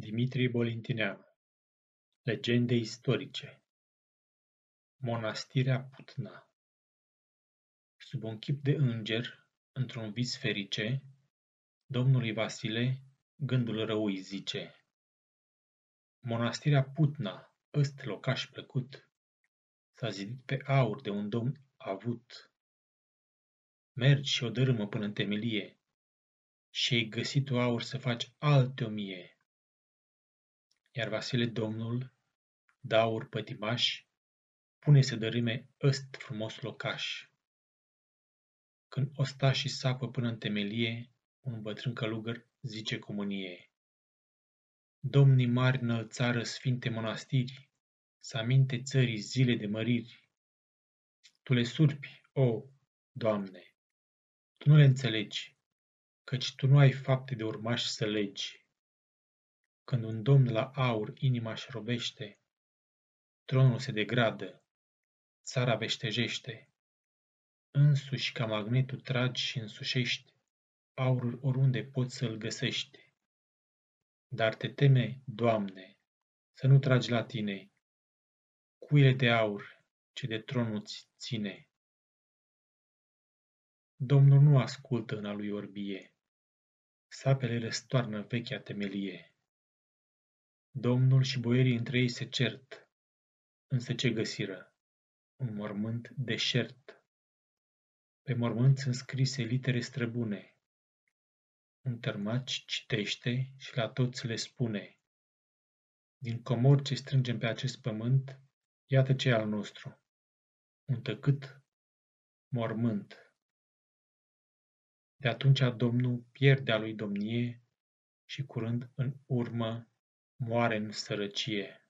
Dimitrie Bolintineanu Legende istorice Monastirea Putna Sub un chip de înger, într-un vis ferice, Domnului Vasile gândul rău îi zice. Monastirea Putna, ăst locaș plăcut, S-a zidit pe aur de un domn avut. Mergi și o dărâmă până în temelie, și ai găsit tu aur să faci alte o mie iar Vasile Domnul, daur pătimaș, pune să dărâme ăst frumos locaș. Când ostașii sapă până în temelie, un bătrân călugăr zice cu mânie. Domnii mari înălțară sfinte monastiri, să aminte țării zile de măriri. Tu le surpi, o, Doamne, tu nu le înțelegi, căci tu nu ai fapte de urmași să legi. Când un domn la aur inima își robește, tronul se degradă, țara veștejește. Însuși ca magnetul tragi și însușești, aurul oriunde poți să-l găsești. Dar te teme, Doamne, să nu tragi la tine cuile de aur ce de tronul ți ține. Domnul nu ascultă în a lui orbie, sapele răstoarnă vechea temelie. Domnul și boierii între ei se cert, însă ce găsiră? Un mormânt deșert. Pe mormânt sunt scrise litere străbune. Un tărmaci citește și la toți le spune. Din comor ce strângem pe acest pământ, iată ce al nostru. Un tăcât mormânt. De atunci Domnul pierde a lui domnie și curând în urmă moare în sărăcie.